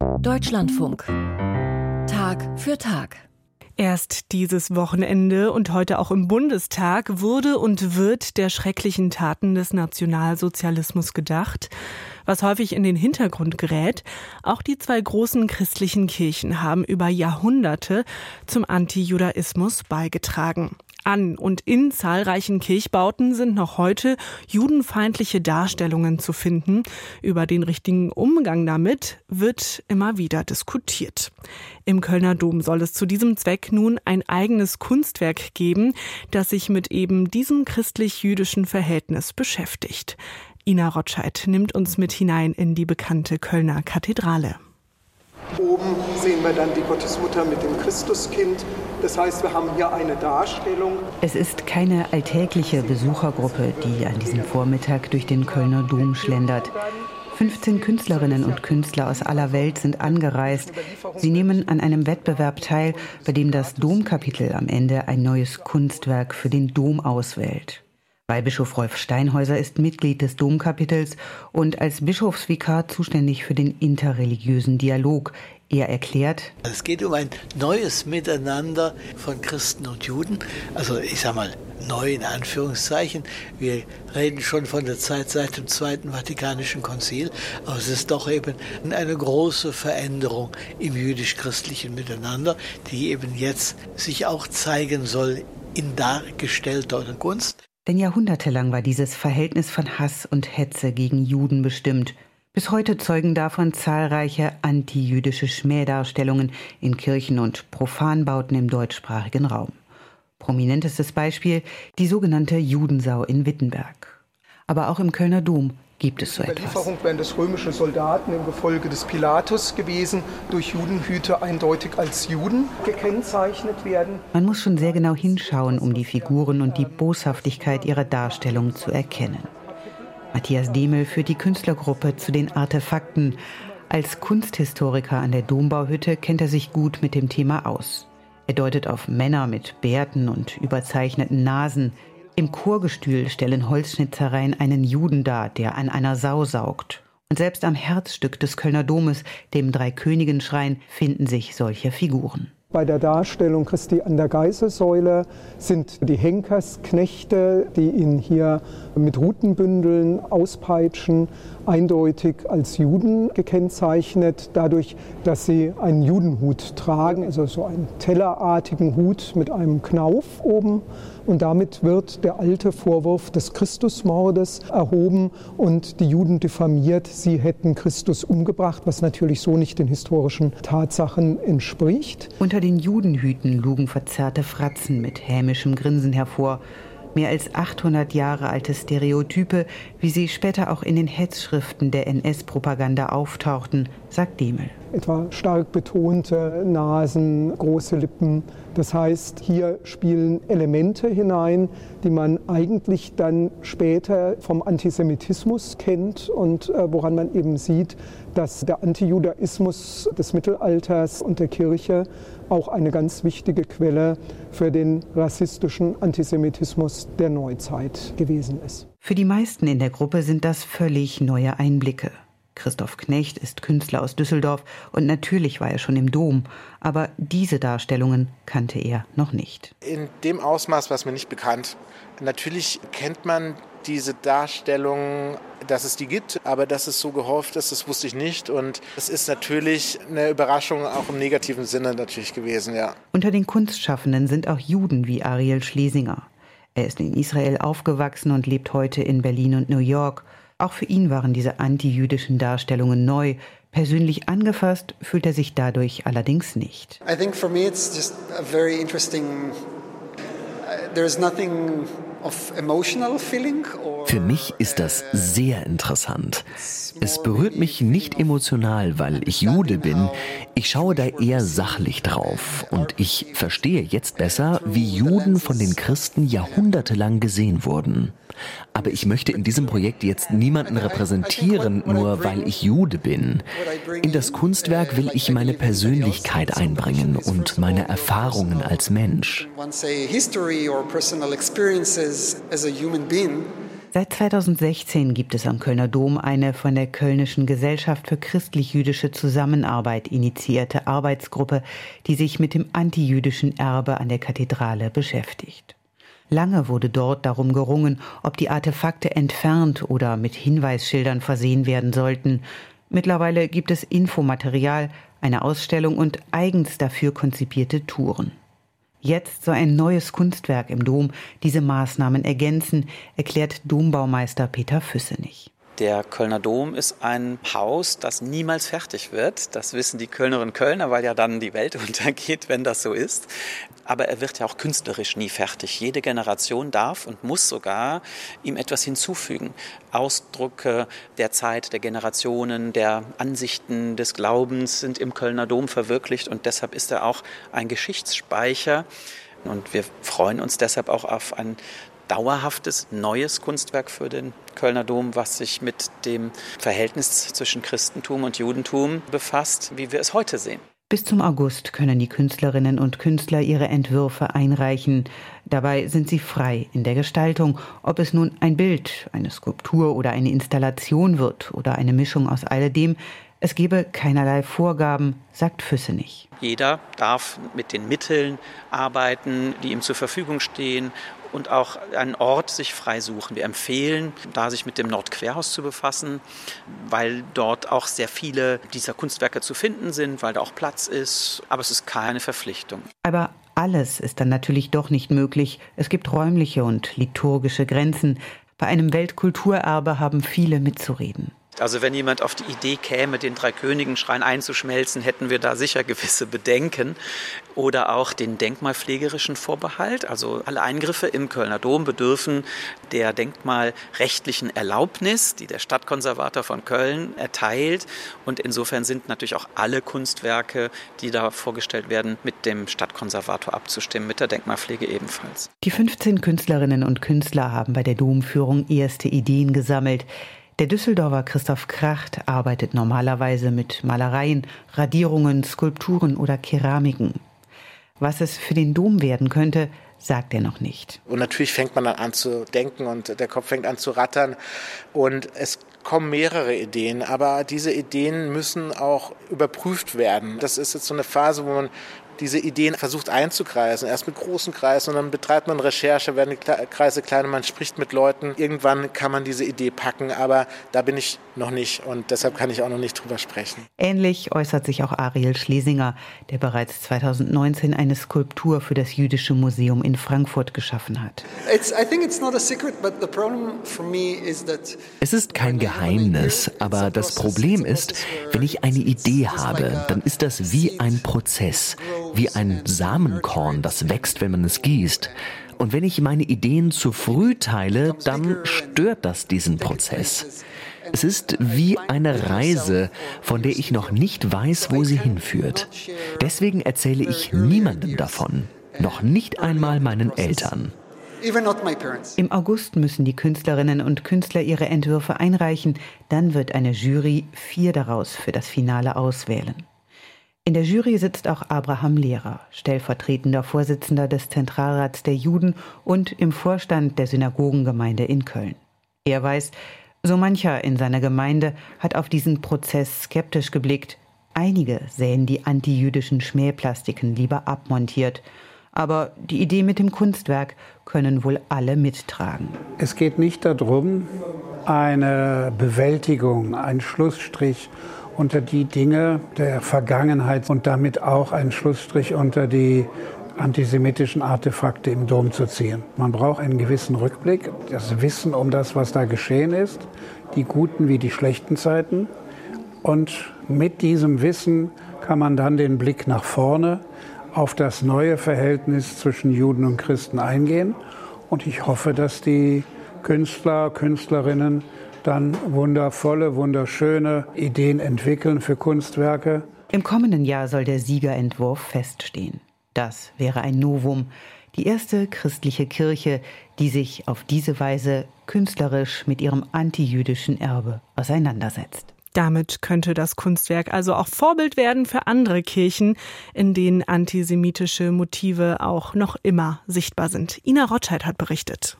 Deutschlandfunk. Tag für Tag. Erst dieses Wochenende und heute auch im Bundestag wurde und wird der schrecklichen Taten des Nationalsozialismus gedacht, was häufig in den Hintergrund gerät. Auch die zwei großen christlichen Kirchen haben über Jahrhunderte zum Antijudaismus beigetragen. An und in zahlreichen Kirchbauten sind noch heute judenfeindliche Darstellungen zu finden. Über den richtigen Umgang damit wird immer wieder diskutiert. Im Kölner Dom soll es zu diesem Zweck nun ein eigenes Kunstwerk geben, das sich mit eben diesem christlich-jüdischen Verhältnis beschäftigt. Ina Rotscheid nimmt uns mit hinein in die bekannte Kölner Kathedrale. Oben sehen wir dann die Gottesmutter mit dem Christuskind. Das heißt, wir haben hier eine Darstellung. Es ist keine alltägliche Besuchergruppe, die an diesem Vormittag durch den Kölner Dom schlendert. 15 Künstlerinnen und Künstler aus aller Welt sind angereist. Sie nehmen an einem Wettbewerb teil, bei dem das Domkapitel am Ende ein neues Kunstwerk für den Dom auswählt. Weihbischof Rolf Steinhäuser ist Mitglied des Domkapitels und als Bischofsvikar zuständig für den interreligiösen Dialog. Er erklärt, es geht um ein neues Miteinander von Christen und Juden. Also ich sage mal, neu in Anführungszeichen. Wir reden schon von der Zeit seit dem Zweiten Vatikanischen Konzil, aber es ist doch eben eine große Veränderung im jüdisch-christlichen Miteinander, die eben jetzt sich auch zeigen soll in dargestellter Kunst. Denn jahrhundertelang war dieses Verhältnis von Hass und Hetze gegen Juden bestimmt. Bis heute zeugen davon zahlreiche antijüdische Schmähdarstellungen in Kirchen und Profanbauten im deutschsprachigen Raum. Prominentestes Beispiel die sogenannte Judensau in Wittenberg. Aber auch im Kölner Dom gibt es so etwas. Überlieferung wären das römische Soldaten im Gefolge des Pilatus gewesen, durch Judenhüte eindeutig als Juden gekennzeichnet werden. Man muss schon sehr genau hinschauen, um die Figuren und die Boshaftigkeit ihrer Darstellung zu erkennen. Matthias Demel führt die Künstlergruppe zu den Artefakten. Als Kunsthistoriker an der Dombauhütte kennt er sich gut mit dem Thema aus. Er deutet auf Männer mit Bärten und überzeichneten Nasen, im Chorgestühl stellen Holzschnitzereien einen Juden dar, der an einer Sau saugt. Und selbst am Herzstück des Kölner Domes, dem Dreikönigenschrein, finden sich solche Figuren. Bei der Darstellung Christi an der Geißelsäule sind die Henkersknechte, die ihn hier mit Rutenbündeln auspeitschen, eindeutig als Juden gekennzeichnet, dadurch, dass sie einen Judenhut tragen, also so einen tellerartigen Hut mit einem Knauf oben. Und damit wird der alte Vorwurf des Christusmordes erhoben und die Juden diffamiert, sie hätten Christus umgebracht, was natürlich so nicht den historischen Tatsachen entspricht. Unter den Judenhüten lugen verzerrte Fratzen mit hämischem Grinsen hervor. Mehr als 800 Jahre alte Stereotype, wie sie später auch in den Hetzschriften der NS-Propaganda auftauchten, sagt Demel. Etwa stark betonte Nasen, große Lippen. Das heißt, hier spielen Elemente hinein, die man eigentlich dann später vom Antisemitismus kennt und äh, woran man eben sieht, dass der Antijudaismus des Mittelalters und der Kirche auch eine ganz wichtige Quelle für den rassistischen Antisemitismus der Neuzeit gewesen ist. Für die meisten in der Gruppe sind das völlig neue Einblicke. Christoph Knecht ist Künstler aus Düsseldorf und natürlich war er schon im Dom, aber diese Darstellungen kannte er noch nicht. In dem Ausmaß war es mir nicht bekannt. Natürlich kennt man diese Darstellung, dass es die gibt, aber dass es so gehofft ist, das wusste ich nicht. Und es ist natürlich eine Überraschung, auch im negativen Sinne natürlich gewesen, ja. Unter den Kunstschaffenden sind auch Juden wie Ariel Schlesinger. Er ist in Israel aufgewachsen und lebt heute in Berlin und New York. Auch für ihn waren diese antijüdischen Darstellungen neu. Persönlich angefasst fühlt er sich dadurch allerdings nicht. I think for me it's just a very interesting uh, there's nothing für mich ist das sehr interessant. Es berührt mich nicht emotional, weil ich Jude bin. Ich schaue da eher sachlich drauf. Und ich verstehe jetzt besser, wie Juden von den Christen jahrhundertelang gesehen wurden. Aber ich möchte in diesem Projekt jetzt niemanden repräsentieren, nur weil ich Jude bin. In das Kunstwerk will ich meine Persönlichkeit einbringen und meine Erfahrungen als Mensch. Seit 2016 gibt es am Kölner Dom eine von der Kölnischen Gesellschaft für christlich-jüdische Zusammenarbeit initiierte Arbeitsgruppe, die sich mit dem antijüdischen Erbe an der Kathedrale beschäftigt. Lange wurde dort darum gerungen, ob die Artefakte entfernt oder mit Hinweisschildern versehen werden sollten. Mittlerweile gibt es Infomaterial, eine Ausstellung und eigens dafür konzipierte Touren. Jetzt soll ein neues Kunstwerk im Dom diese Maßnahmen ergänzen, erklärt Dombaumeister Peter Füssenich. Der Kölner Dom ist ein Haus, das niemals fertig wird. Das wissen die Kölnerinnen und Kölner, weil ja dann die Welt untergeht, wenn das so ist. Aber er wird ja auch künstlerisch nie fertig. Jede Generation darf und muss sogar ihm etwas hinzufügen. Ausdrücke der Zeit, der Generationen, der Ansichten des Glaubens sind im Kölner Dom verwirklicht und deshalb ist er auch ein Geschichtsspeicher. Und wir freuen uns deshalb auch auf ein dauerhaftes neues Kunstwerk für den Kölner Dom, was sich mit dem Verhältnis zwischen Christentum und Judentum befasst, wie wir es heute sehen. Bis zum August können die Künstlerinnen und Künstler ihre Entwürfe einreichen. Dabei sind sie frei in der Gestaltung, ob es nun ein Bild, eine Skulptur oder eine Installation wird oder eine Mischung aus alledem. Es gebe keinerlei Vorgaben, sagt Füssenich. Jeder darf mit den Mitteln arbeiten, die ihm zur Verfügung stehen und auch einen Ort sich frei suchen. Wir empfehlen, da sich mit dem Nordquerhaus zu befassen, weil dort auch sehr viele dieser Kunstwerke zu finden sind, weil da auch Platz ist. Aber es ist keine Verpflichtung. Aber alles ist dann natürlich doch nicht möglich. Es gibt räumliche und liturgische Grenzen. Bei einem Weltkulturerbe haben viele mitzureden. Also wenn jemand auf die Idee käme, den Dreikönigenschrein einzuschmelzen, hätten wir da sicher gewisse Bedenken. Oder auch den denkmalpflegerischen Vorbehalt. Also alle Eingriffe im Kölner Dom bedürfen der denkmalrechtlichen Erlaubnis, die der Stadtkonservator von Köln erteilt. Und insofern sind natürlich auch alle Kunstwerke, die da vorgestellt werden, mit dem Stadtkonservator abzustimmen, mit der Denkmalpflege ebenfalls. Die 15 Künstlerinnen und Künstler haben bei der Domführung erste Ideen gesammelt. Der Düsseldorfer Christoph Kracht arbeitet normalerweise mit Malereien, Radierungen, Skulpturen oder Keramiken. Was es für den Dom werden könnte, sagt er noch nicht. Und natürlich fängt man dann an zu denken und der Kopf fängt an zu rattern und es kommen mehrere Ideen, aber diese Ideen müssen auch überprüft werden. Das ist jetzt so eine Phase, wo man diese Ideen versucht einzukreisen. Erst mit großen Kreisen und dann betreibt man Recherche, werden die Kreise kleiner, man spricht mit Leuten. Irgendwann kann man diese Idee packen, aber da bin ich noch nicht und deshalb kann ich auch noch nicht drüber sprechen. Ähnlich äußert sich auch Ariel Schlesinger, der bereits 2019 eine Skulptur für das Jüdische Museum in Frankfurt geschaffen hat. Es ist kein Geheimnis, aber das Problem ist, wenn ich eine Idee habe, dann ist das wie ein Prozess wie ein Samenkorn, das wächst, wenn man es gießt. Und wenn ich meine Ideen zu früh teile, dann stört das diesen Prozess. Es ist wie eine Reise, von der ich noch nicht weiß, wo sie hinführt. Deswegen erzähle ich niemandem davon, noch nicht einmal meinen Eltern. Im August müssen die Künstlerinnen und Künstler ihre Entwürfe einreichen, dann wird eine Jury vier daraus für das Finale auswählen. In der Jury sitzt auch Abraham Lehrer, stellvertretender Vorsitzender des Zentralrats der Juden und im Vorstand der Synagogengemeinde in Köln. Er weiß, so mancher in seiner Gemeinde hat auf diesen Prozess skeptisch geblickt. Einige sähen die antijüdischen Schmähplastiken lieber abmontiert. Aber die Idee mit dem Kunstwerk können wohl alle mittragen. Es geht nicht darum, eine Bewältigung, einen Schlussstrich unter die Dinge der Vergangenheit und damit auch einen Schlussstrich unter die antisemitischen Artefakte im Dom zu ziehen. Man braucht einen gewissen Rückblick, das Wissen um das, was da geschehen ist, die guten wie die schlechten Zeiten. Und mit diesem Wissen kann man dann den Blick nach vorne auf das neue Verhältnis zwischen Juden und Christen eingehen. Und ich hoffe, dass die Künstler, Künstlerinnen dann wundervolle, wunderschöne Ideen entwickeln für Kunstwerke. Im kommenden Jahr soll der Siegerentwurf feststehen. Das wäre ein Novum. Die erste christliche Kirche, die sich auf diese Weise künstlerisch mit ihrem antijüdischen Erbe auseinandersetzt. Damit könnte das Kunstwerk also auch Vorbild werden für andere Kirchen, in denen antisemitische Motive auch noch immer sichtbar sind. Ina Rotscheid hat berichtet.